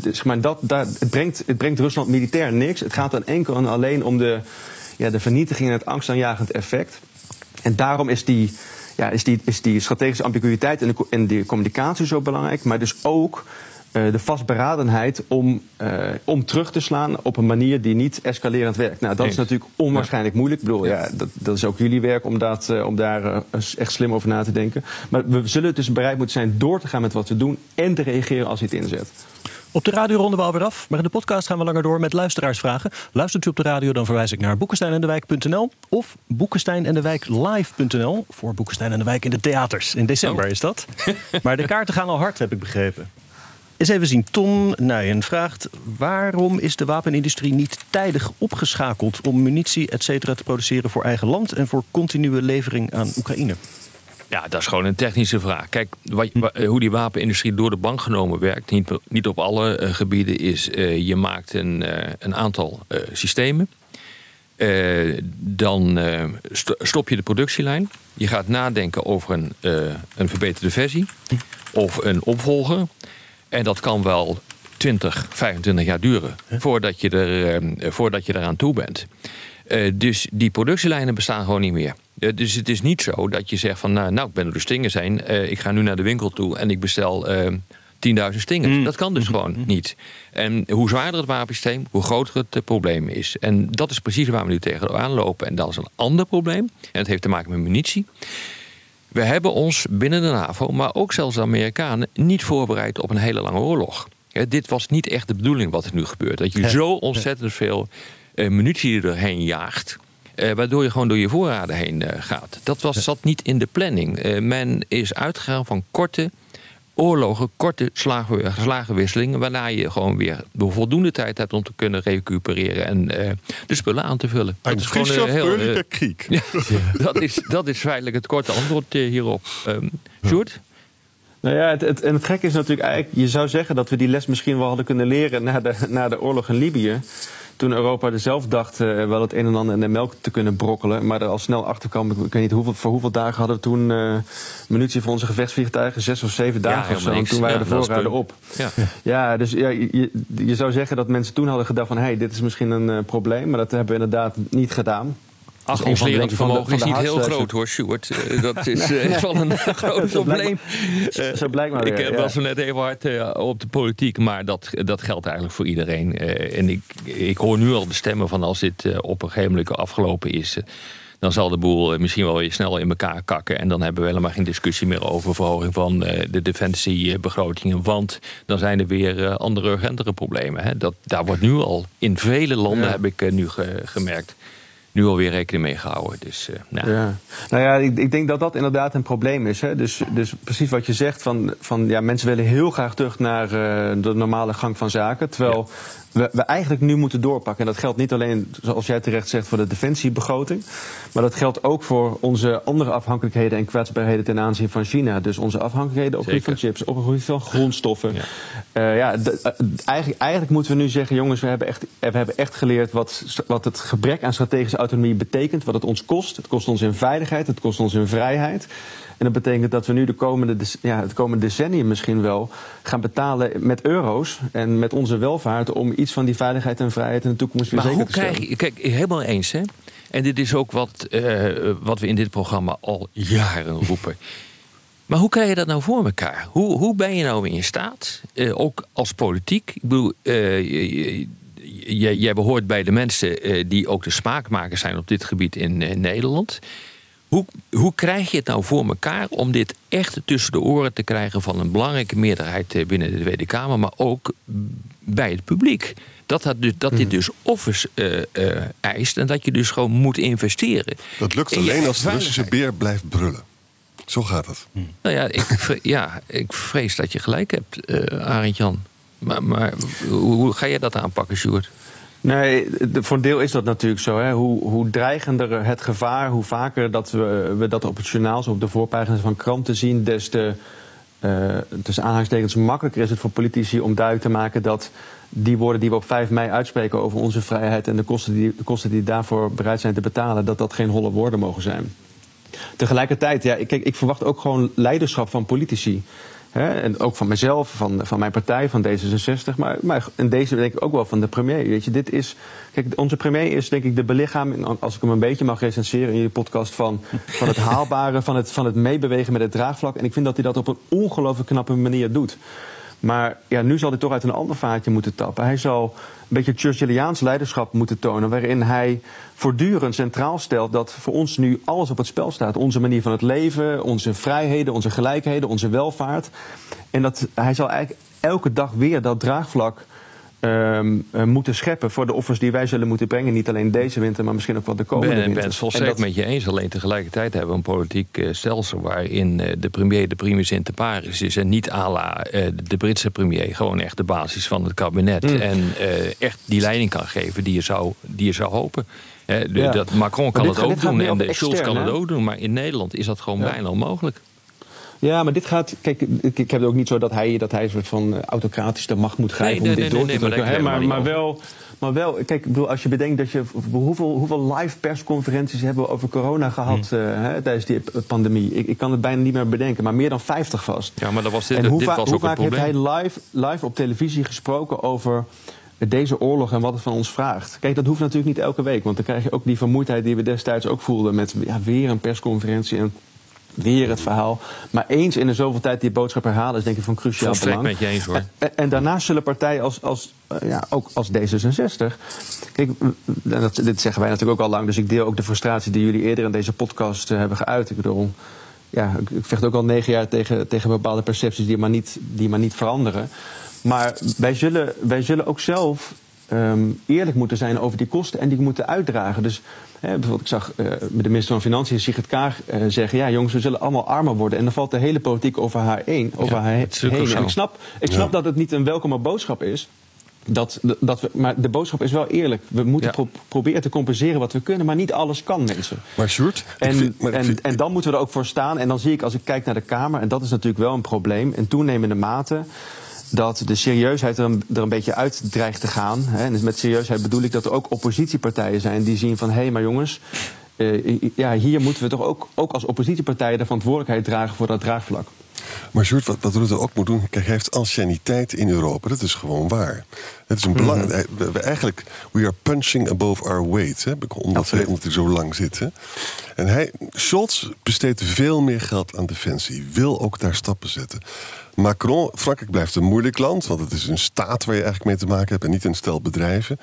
zeg maar, dat, daar, het, brengt, het brengt Rusland militair niks. Het gaat dan enkel en alleen om de, ja, de vernietiging en het angstaanjagend effect. En daarom is die, ja, is die, is die strategische ambiguïteit en de, en de communicatie zo belangrijk. Maar dus ook de vastberadenheid om, uh, om terug te slaan op een manier die niet escalerend werkt. Nou, dat is natuurlijk onwaarschijnlijk moeilijk. Ik bedoel, ja, dat, dat is ook jullie werk om, dat, uh, om daar echt slim over na te denken. Maar we zullen dus bereid moeten zijn door te gaan met wat we doen en te reageren als hij het inzet. Op de radio ronden we alweer af, maar in de podcast gaan we langer door met luisteraarsvragen. Luistert u op de radio, dan verwijs ik naar boekensteinendewijk.nl of boekensteinendewijk.live.nl voor Boekenstein en de Wijk in de theaters. In december oh. is dat. maar de kaarten gaan al hard, heb ik begrepen. Eens even zien. Ton Nijen vraagt: waarom is de wapenindustrie niet tijdig opgeschakeld om munitie et cetera, te produceren voor eigen land en voor continue levering aan Oekraïne? Ja, dat is gewoon een technische vraag. Kijk, wat, hoe die wapenindustrie door de bank genomen werkt, niet, niet op alle uh, gebieden, is uh, je maakt een, uh, een aantal systemen. dan stop je de productielijn. Je gaat nadenken over een, een verbeterde versie of een opvolger. En dat kan wel 20, 25 jaar duren voordat je, er, uh, voordat je eraan toe bent. Uh, dus die productielijnen bestaan gewoon niet meer. Uh, dus het is niet zo dat je zegt van nou, nou ik ben er de stingen zijn. ik ga nu naar de winkel toe en ik bestel 10.000 stingers. Mm. Dat kan dus gewoon mm. niet. En hoe zwaarder het wapensysteem, hoe groter het probleem is. En dat is precies waar we nu tegenaan lopen. En dat is een ander probleem. En het heeft te maken met munitie. We hebben ons binnen de NAVO, maar ook zelfs de Amerikanen, niet voorbereid op een hele lange oorlog. dit was niet echt de bedoeling wat er nu gebeurt. Dat je zo ontzettend veel uh, munitie erheen jaagt. Uh, waardoor je gewoon door je voorraden heen uh, gaat. Dat was, zat niet in de planning. men is uitgegaan van korte oorlogen, korte slagenwisselingen, waarna je gewoon weer voldoende tijd hebt om te kunnen recupereren en uh, de spullen aan te vullen. Dat is gewoon een heel. Uh, ja, dat, is, dat is feitelijk het korte antwoord hierop. Um, Sjoerd? Nou ja, het, het, en het gekke is natuurlijk eigenlijk, je zou zeggen dat we die les misschien wel hadden kunnen leren na de, na de oorlog in Libië toen Europa er zelf dacht uh, wel het een en ander in de melk te kunnen brokkelen. Maar er al snel achter kwam, ik weet niet hoeveel, voor hoeveel dagen hadden we toen uh, munitie voor onze gevechtsvliegtuigen? Zes of zeven dagen ja, of zo. En toen waren ja, de voorraden op. Ja. ja, dus ja, je, je, zou zeggen dat mensen toen hadden gedacht van... hé, hey, dit is misschien een uh, probleem. Maar dat hebben we inderdaad niet gedaan. Achtingslerend vermogen is niet heel groot hoor, Stuart. Dat is uh, wel een groot probleem. Zo blijkt maar Ik was ja. net even hard op de politiek, maar dat, dat geldt eigenlijk voor iedereen. en ik, ik hoor nu al de stemmen van als dit op een gegeven moment afgelopen is... dan zal de boel misschien wel weer snel in elkaar kakken. En dan hebben we helemaal geen discussie meer over verhoging van de defensiebegrotingen. Want dan zijn er weer andere urgentere problemen. Hè. Dat, daar wordt nu al in vele landen, ja. heb ik nu ge, gemerkt nu alweer rekening mee gehouden. Dus, uh, nou. Ja. nou ja, ik, ik, denk dat dat inderdaad een probleem is. Hè? Dus, dus precies wat je zegt, van, van ja, mensen willen heel graag terug naar uh, de normale gang van zaken. Terwijl we, we eigenlijk nu moeten doorpakken. En dat geldt niet alleen, zoals jij terecht zegt, voor de defensiebegroting. Maar dat geldt ook voor onze andere afhankelijkheden en kwetsbaarheden ten aanzien van China. Dus onze afhankelijkheden op het gebied van chips, op het gebied van grondstoffen. Ja, uh, ja eigenlijk, eigenlijk moeten we nu zeggen, jongens, we hebben echt, we hebben echt geleerd wat, wat het gebrek aan strategische autonomie betekent. Wat het ons kost. Het kost ons in veiligheid, het kost ons in vrijheid. En dat betekent dat we nu de komende, ja, het komende decennium misschien wel gaan betalen met euro's en met onze welvaart om iets van die veiligheid en vrijheid in de toekomst weer maar zeker hoe te stellen. Krijg je, kijk, helemaal eens hè. En dit is ook wat, uh, wat we in dit programma al jaren roepen. Maar hoe krijg je dat nou voor elkaar? Hoe, hoe ben je nou in staat, uh, ook als politiek? Ik bedoel, uh, jij behoort bij de mensen die ook de smaakmakers zijn op dit gebied in Nederland. Hoe, hoe krijg je het nou voor elkaar om dit echt tussen de oren te krijgen van een belangrijke meerderheid eh, binnen de Tweede Kamer, maar ook bij het publiek? Dat, dat, dus, dat dit hmm. dus offers uh, uh, eist en dat je dus gewoon moet investeren. Dat lukt alleen als de Russische beer blijft brullen. Zo gaat het. Hmm. Nou ja ik, ja, ik vrees dat je gelijk hebt, uh, Arend Jan. Maar, maar hoe, hoe, ga jij dat aanpakken, Sjoerd? Nee, voor een deel is dat natuurlijk zo. Hè. Hoe, hoe dreigender het gevaar, hoe vaker dat we, we dat op het journaal, op de voorpagina's van kranten zien, des te, uh, makkelijker is het voor politici om duidelijk te maken dat die woorden die we op 5 mei uitspreken over onze vrijheid en de kosten die, de kosten die daarvoor bereid zijn te betalen, dat dat geen holle woorden mogen zijn. Tegelijkertijd, ja, kijk, ik verwacht ook gewoon leiderschap van politici. En ook van mezelf, van, van mijn partij, van D66. Maar, maar in deze denk ik ook wel van de premier. Weet je, dit is. Kijk, onze premier is denk ik de belichaming, als ik hem een beetje mag recenseren in jullie podcast, van, van het haalbare, van het, van het meebewegen met het draagvlak. En ik vind dat hij dat op een ongelooflijk knappe manier doet. Maar ja, nu zal hij toch uit een ander vaatje moeten tappen. Hij zal beetje Churchilliaans leiderschap moeten tonen, waarin hij voortdurend centraal stelt dat voor ons nu alles op het spel staat. Onze manier van het leven, onze vrijheden, onze gelijkheden, onze welvaart. En dat hij zal eigenlijk elke dag weer dat draagvlak um, moeten scheppen voor de offers die wij zullen moeten brengen. Niet alleen deze winter, maar misschien ook wel de komende ben, winter. Ik ben het volstrekt met je eens. Alleen tegelijkertijd hebben we een politiek uh, stelsel waarin uh, de premier de primus inter pares is. En niet à la de Britse premier. Gewoon echt de basis van het kabinet. Mm. En echt die leiding kan geven die je zou, die je zou hopen. De, ja. dat Macron kan het ook doen en de Schulz kan het ook doen. Maar in Nederland is dat gewoon ja. bijna onmogelijk. Ja, maar dit gaat. Kijk, ik, ik heb het ook niet zo dat hij, dat hij een soort van autocratisch de macht moet grijpen nee, om nee, dit nee, door te drukken. Maar, maar, maar wel. Maar wel, kijk, ik bedoel, als je bedenkt dat je. Hoeveel, hoeveel live persconferenties hebben we over corona gehad hmm. uh, hè, tijdens die pandemie? Ik, ik, kan het bijna niet meer bedenken, maar meer dan 50 vast. Ja, maar dat was dit, en hoe, dit va was hoe ook vaak heeft hij live, live op televisie gesproken over deze oorlog en wat het van ons vraagt. Kijk, dat hoeft natuurlijk niet elke week, want dan krijg je ook die vermoeidheid die we destijds ook voelden met ja, weer een persconferentie en weer het verhaal. Maar eens in de zoveel tijd die boodschap herhalen is denk ik van cruciaal Volstrekt belang. met je eens hoor. En, en daarnaast zullen partijen als, als, uh, ja, ook als D66. Kijk, dat, dit zeggen wij natuurlijk ook al lang, dus ik deel ook de frustratie die jullie eerder in deze podcast uh, hebben geuit. Ik bedoel, ja, ik vecht ook al negen jaar tegen, tegen bepaalde percepties die maar niet, die maar niet veranderen. Maar wij zullen, wij zullen ook zelf ehm, eerlijk moeten zijn over die kosten en die moeten uitdragen. Dus hè, bijvoorbeeld, ik zag uh, de minister van Financiën, Sigrid Kaag, uh, zeggen: Ja, jongens, we zullen allemaal armer worden. En dan valt de hele politiek over haar, één, over Ja, haar heen. En ik snap, ik snap Ja. dat het niet een welkome boodschap is. Dat, dat we, maar de boodschap is wel eerlijk. We moeten Ja. pro- proberen te compenseren wat we kunnen, maar niet alles kan, mensen. Maar Sjoerd, En, vind- maar ik en, vind- en dan moeten we er ook voor staan. En dan zie ik, als ik kijk naar de Kamer, en dat is natuurlijk wel een probleem, in toenemende mate, dat de serieusheid er een, er een beetje uit dreigt te gaan. Hè. En dus met serieusheid bedoel ik dat er ook oppositiepartijen zijn die zien van, hé, hey, maar jongens. eh, ja, hier moeten we toch ook, ook als oppositiepartijen de verantwoordelijkheid dragen voor dat draagvlak. Maar Sjoerd, wat, wat Rutte ook moet doen... Kijk, hij heeft anciëniteit in Europa. Dat is gewoon waar. Het is een Mhm. belang... we, we eigenlijk, we are punching above our weight. Hè, omdat, Absoluut. hij, omdat hij zo lang zit. Hè. En hij, Scholz besteedt veel meer geld aan defensie. Wil ook daar stappen zetten. Macron, Frankrijk blijft een moeilijk land. Want het is een staat waar je eigenlijk mee te maken hebt. En niet een stel bedrijven.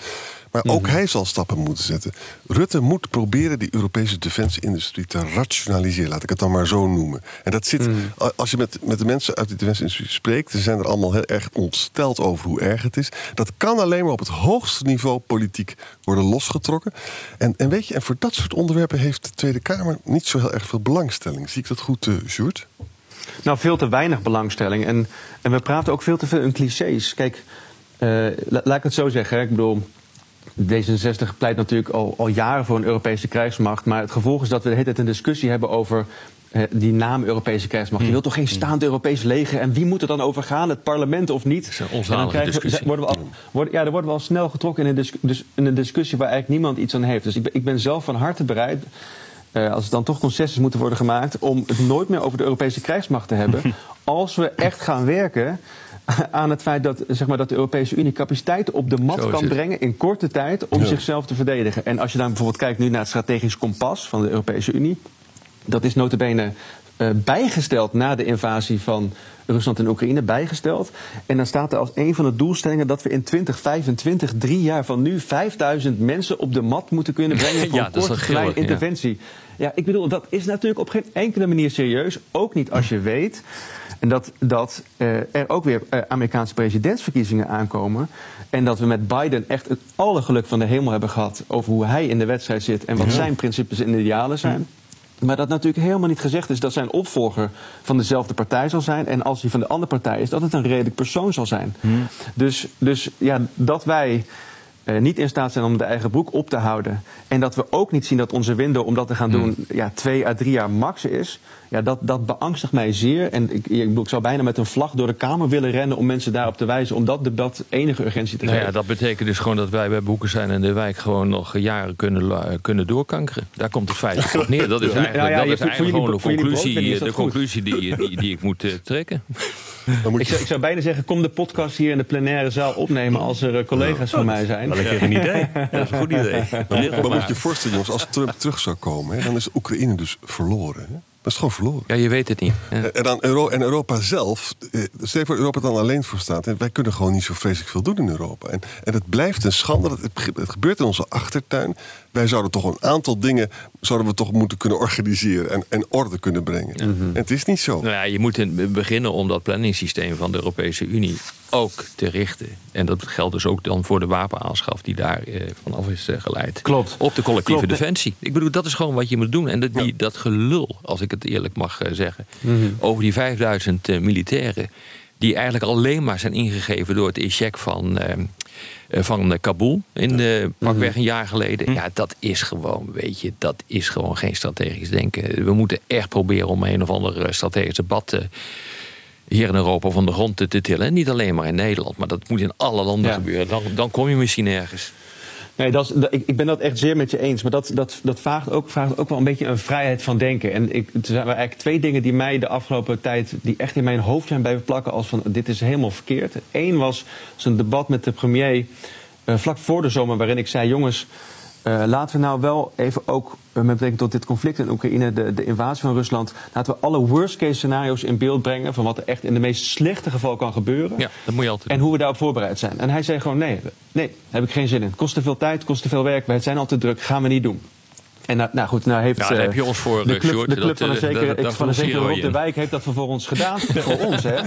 Maar ook Mhm. hij zal stappen moeten zetten. Rutte moet proberen die Europese defensieindustrie te rationaliseren. Laat ik het dan maar zo noemen. En dat zit, Mhm. als je met, met de mensen uit de defensieindustrie spreekt, dan zijn er allemaal heel erg ontsteld over hoe erg het is. Dat kan alleen maar op het hoogste niveau politiek worden losgetrokken. En, en weet je, en voor dat soort onderwerpen heeft de Tweede Kamer niet zo heel erg veel belangstelling. Zie ik dat goed, Sjoerd? Nou, veel te weinig belangstelling. En, en we praten ook veel te veel in clichés. Kijk, eh, la- laat ik het zo zeggen. hè. Ik bedoel, D66 pleit natuurlijk al, al jaren voor een Europese krijgsmacht. Maar het gevolg is dat we de hele tijd een discussie hebben over die naam Europese krijgsmacht. Je wilt toch geen staand Europees leger? En wie moet er dan over gaan? Het parlement of niet? is een onzalige krijgen we- discussie. Worden we al, worden, ja, dan worden we al snel getrokken in een, dus in een discussie waar eigenlijk niemand iets aan heeft. Dus ik ben, ik ben zelf van harte bereid. Eh, als er dan toch concessies moeten worden gemaakt. om het nooit meer over de Europese krijgsmacht te hebben. als we echt gaan werken aan het feit dat, zeg maar, dat de Europese Unie capaciteit op de mat kan brengen in korte tijd om Ja. zichzelf te verdedigen. En als je dan bijvoorbeeld kijkt nu naar het strategisch kompas van de Europese Unie, dat is notabene bijgesteld na de invasie van Rusland en Oekraïne, bijgesteld. En dan staat er als een van de doelstellingen dat we in 2025, drie jaar van nu, 5000 mensen op de mat moeten kunnen brengen voor Ja, een korte ja. interventie. Ja, ik bedoel, dat is natuurlijk op geen enkele manier serieus. Ook niet als je weet. En dat, dat eh, er ook weer eh, Amerikaanse presidentsverkiezingen aankomen. En dat we met Biden echt het alle geluk van de hemel hebben gehad. over hoe hij in de wedstrijd zit en wat zijn principes en idealen zijn. Maar dat natuurlijk helemaal niet gezegd is dat zijn opvolger van dezelfde partij zal zijn. En als hij van de andere partij is, dat het een redelijk persoon zal zijn. Dus, dus ja, dat wij niet in staat zijn om de eigen broek op te houden. En dat we ook niet zien dat onze window om dat te gaan doen ja, twee à drie jaar max is. Ja, dat, dat beangstigt mij zeer. En ik, ik, bedoel, ik zou bijna met een vlag door de Kamer willen rennen om mensen daarop te wijzen. Om dat debat enige urgentie te Nou geven. ja, dat betekent dus gewoon dat wij bij Boekestein en de wijk gewoon nog jaren kunnen, kunnen doorkankeren. Daar komt het feit op neer. Dat is eigenlijk, ja, dat is eigenlijk gewoon de conclusie, dat de conclusie die, die, die ik moet eh, trekken. Dan moet Ik je, zou, ik zou bijna zeggen, kom de podcast hier in de plenaire zaal opnemen als er eh, collega's van mij zijn. Wel een keer een idee. Dat is een goed idee. maar moet je je voorstellen, jongens, als Trump terug zou komen, hè, dan is Oekraïne dus verloren. Hè? Dat is gewoon verloren. Ja, je weet het niet. Ja. En, dan Euro, en Europa zelf, eh, stel voor Europa dan alleen voor staat. En wij kunnen gewoon niet zo vreselijk veel doen in Europa. En, en het blijft een schande, dat het, het gebeurt in onze achtertuin. Wij zouden toch een aantal dingen zouden we toch moeten kunnen organiseren en, en orde kunnen brengen. En het is niet zo. Nou ja, je moet in- beginnen om dat planningssysteem van de Europese Unie ook te richten. En dat geldt dus ook dan voor de wapenaanschaf die daar eh, vanaf is eh, geleid. Klopt. Op de collectieve Klopt. defensie. Ik bedoel, dat is gewoon wat je moet doen. En dat, die, dat gelul, als ik het eerlijk mag eh, zeggen, over die 5000 eh, militairen. die eigenlijk alleen maar zijn ingegeven door het échec van. Eh, van eh, Kabul in eh, pakweg een jaar geleden. Ja, dat is gewoon, weet je, dat is gewoon geen strategisch denken. We moeten echt proberen om een of ander eh, strategisch debat hier in Europa van de grond te, te tillen. En niet alleen maar in Nederland, maar dat moet in alle landen Ja. gebeuren. Dan, dan kom je misschien ergens. Nee, dat is, ik, ik ben dat echt zeer met je eens. Maar dat, dat, dat vraagt, ook, vraagt ook wel een beetje een vrijheid van denken. En ik, er zijn eigenlijk twee dingen die mij de afgelopen tijd... die echt in mijn hoofd zijn blijven plakken als van dit is helemaal verkeerd. Eén was zo'n debat met de premier eh, vlak voor de zomer... waarin ik zei, jongens, eh, laten we nou wel even ook... eh, met betrekking tot dit conflict in Oekraïne, de, de invasie van Rusland... laten we alle worst case scenario's in beeld brengen... van wat er echt in de meest slechte geval kan gebeuren. Ja, dat moet je altijd En doen. hoe we daarop voorbereid zijn. En hij zei gewoon: nee, nee, heb ik geen zin in. Kost te veel tijd, kost te veel werk. Het zijn al te druk, gaan we niet doen. En nou, nou, goed, nou heeft nou, heb je ons voor, de club, de club dat, van een eh, zekere, van een zekere financieren we Rob de. Wijk heeft dat vervolgens gedaan voor ons. Hè.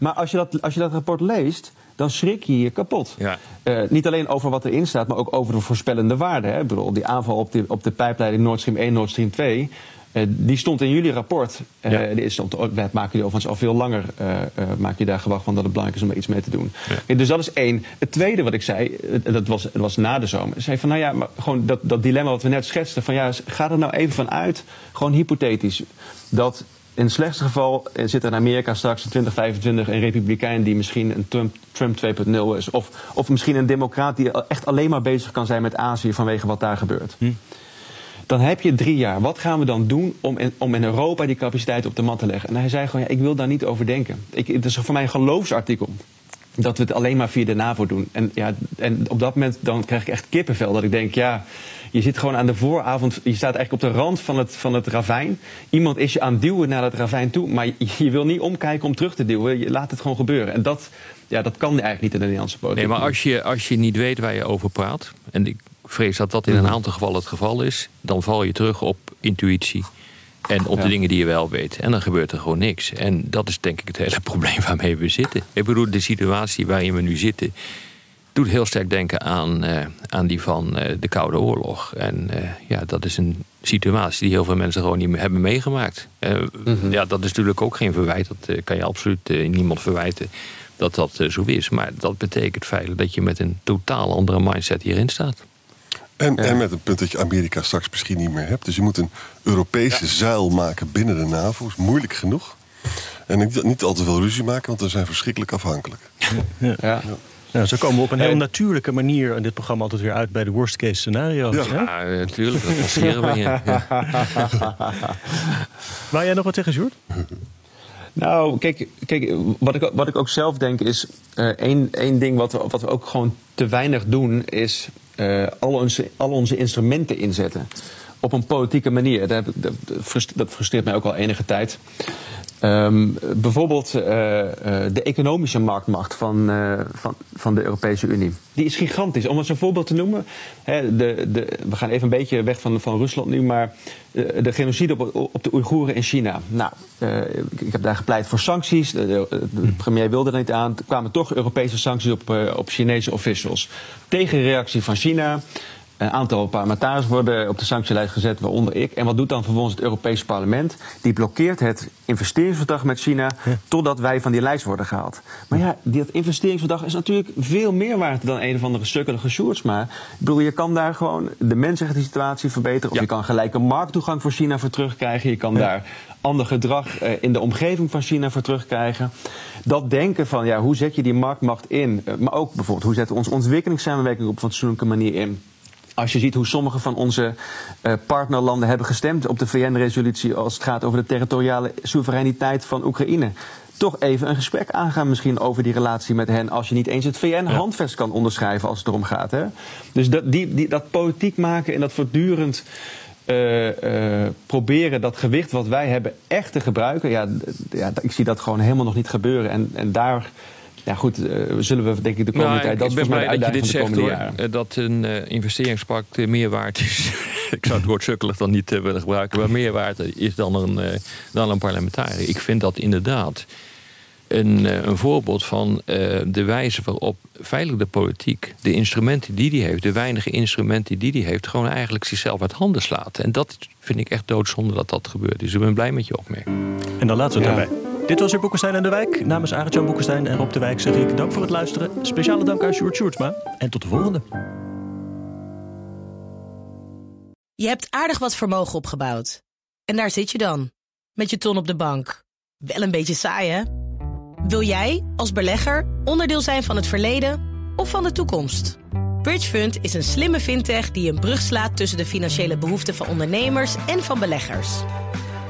Maar als je, dat, als je dat rapport leest, dan schrik je je kapot. Ja. Eh, niet alleen over wat erin staat, maar ook over de voorspellende waarde. Hè. Ik bedoel, die aanval op de, op de pijpleiding Nord Stream 1, Nord Stream 2... eh, die stond in jullie rapport. Ja. die stond, wij maken jullie overigens al veel langer. maak je daar gewacht van dat het belangrijk is om er iets mee te doen. Dus dat is één. Het tweede wat ik zei, dat was, dat was na de zomer. Ik zei van, nou ja, maar gewoon dat, dat dilemma wat we net schetsten. Van ja, ga er nou even van uit, gewoon hypothetisch. Dat in het slechtste geval eh, zit er in Amerika straks in 2025 een republikein die misschien een Trump, Trump 2.0 is. Of, of misschien een democraat die echt alleen maar bezig kan zijn met Azië vanwege wat daar gebeurt. Dan heb je drie jaar. Wat gaan we dan doen om in, om in Europa die capaciteit op de mat te leggen? En hij zei gewoon, ja, ik wil daar niet over denken. Ik, het is voor mij een geloofsartikel. Dat we het alleen maar via de NAVO doen. En, ja, en op dat moment dan krijg ik echt kippenvel. Dat ik denk, ja, je zit gewoon aan de vooravond. Je staat eigenlijk op de rand van het, van het ravijn. Iemand is je aan het duwen naar dat ravijn toe. Maar je, je wil niet omkijken om terug te duwen. Je laat het gewoon gebeuren. En dat, ja, dat kan eigenlijk niet in de Nederlandse politiek. Nee, maar als je, als je niet weet waar je over praat, en ik vrees dat dat in Mhm. een aantal gevallen het geval is, dan val je terug op intuïtie. En op Ja. de dingen die je wel weet. En dan gebeurt er gewoon niks. En dat is denk ik het hele probleem waarmee we zitten. Ik bedoel, de situatie waarin we nu zitten. Doet heel sterk denken aan, eh, aan die van eh, de Koude Oorlog. En eh, ja, dat is een situatie die heel veel mensen gewoon niet meer hebben meegemaakt. Eh, Ja, dat is natuurlijk ook geen verwijt. Dat eh, kan je absoluut niemand verwijten dat dat zo is. Maar dat betekent feitelijk dat je met een totaal andere mindset hierin staat. En, en met een punt dat je Amerika straks misschien niet meer hebt. Dus je moet een Europese zuil maken binnen de NAVO. is moeilijk genoeg. En niet, niet al te veel ruzie maken, want we zijn verschrikkelijk afhankelijk. Ja. Nou, zo komen we op een heel En- natuurlijke manier in dit programma altijd weer uit bij de worst case scenario's. Ja. hè? Ja, natuurlijk, dat passeren we hier. Ja. Wou jij nog wat zeggen, Sjoerd? Nou, kijk, kijk wat, ik, wat ik ook zelf denk is... eh, één, één ding wat we, wat we ook gewoon te weinig doen... is eh, al, onze, al onze instrumenten inzetten. Op een politieke manier. Dat, frustreert mij ook al enige tijd. Ehm, bijvoorbeeld eh, eh, de economische marktmacht van, eh, van, van de Europese Unie. Die is gigantisch. Om het zo'n voorbeeld te noemen. Hè, de, de, we gaan even een beetje weg van, van Rusland nu. Maar de genocide op, op de Oeigoeren in China. Nou, ik, ik heb daar gepleit voor sancties. De, de- de premier wilde er niet aan. Er kwamen toch Europese sancties op, op Chinese officials. Tegenreactie van China. Een aantal parlementariërs worden op de sanctielijst gezet, waaronder ik. En wat doet dan vervolgens het Europese parlement? Die blokkeert het investeringsverdrag met China totdat wij van die lijst worden gehaald. Maar ja, dat investeringsverdrag is natuurlijk veel meer waard dan een of andere sukkelige Sjoerdsma. Ik bedoel, je kan daar gewoon de mensenrechten situatie verbeteren. Of Ja. je kan gelijke markttoegang voor China voor terugkrijgen. Je kan daar ander gedrag eh, in de omgeving van China voor terugkrijgen. Dat denken van, ja, hoe zet je die marktmacht in? Eh, Maar ook bijvoorbeeld, hoe zetten we onze ontwikkelingssamenwerking op een fatsoenlijke manier in? Als je ziet hoe sommige van onze eh, partnerlanden hebben gestemd op de VN-resolutie als het gaat over de territoriale soevereiniteit van Oekraïne. Toch even een gesprek aangaan misschien over die relatie met hen als je niet eens het VN-handvest kan onderschrijven als het erom gaat. Hè? Dus dat, die, die, dat politiek maken en dat voortdurend eh, eh, proberen dat gewicht wat wij hebben echt te gebruiken. Ja, ja, ik zie dat gewoon helemaal nog niet gebeuren. En, en daar, ja goed, eh, zullen we denk ik de komende Nou, tijd... Dat ik is ben volgens mij blij dat je dit zegt komende hoor. jaren. Eh, Dat een eh, investeringspact meer waard is. ik zou het woord sukkelig dan niet willen gebruiken. Maar meer waard is dan een, dan een parlementariër. Ik vind dat inderdaad een, eh, een voorbeeld van eh, de wijze waarop feitelijk de politiek... de instrumenten die die heeft, de weinige instrumenten die die heeft... gewoon eigenlijk zichzelf uit handen slaat. En dat vind ik echt doodzonde dat dat gebeurt. Dus ik ben blij met je opmerking. En dan laten we het Ja. daarbij. Dit was weer Boekenstein en de Wijk. Namens Arend-Jan Boekenstein en Rob de Wijk zeg ik dank voor het luisteren. Speciale dank aan Sjoerd Sjoerdsma. En tot de volgende. Je hebt aardig wat vermogen opgebouwd. En daar zit je dan, met je ton op de bank. Wel een beetje saai, hè? Wil jij, als belegger, onderdeel zijn van het verleden of van de toekomst? Bridgefund is een slimme fintech die een brug slaat tussen de financiële behoeften van ondernemers en van beleggers.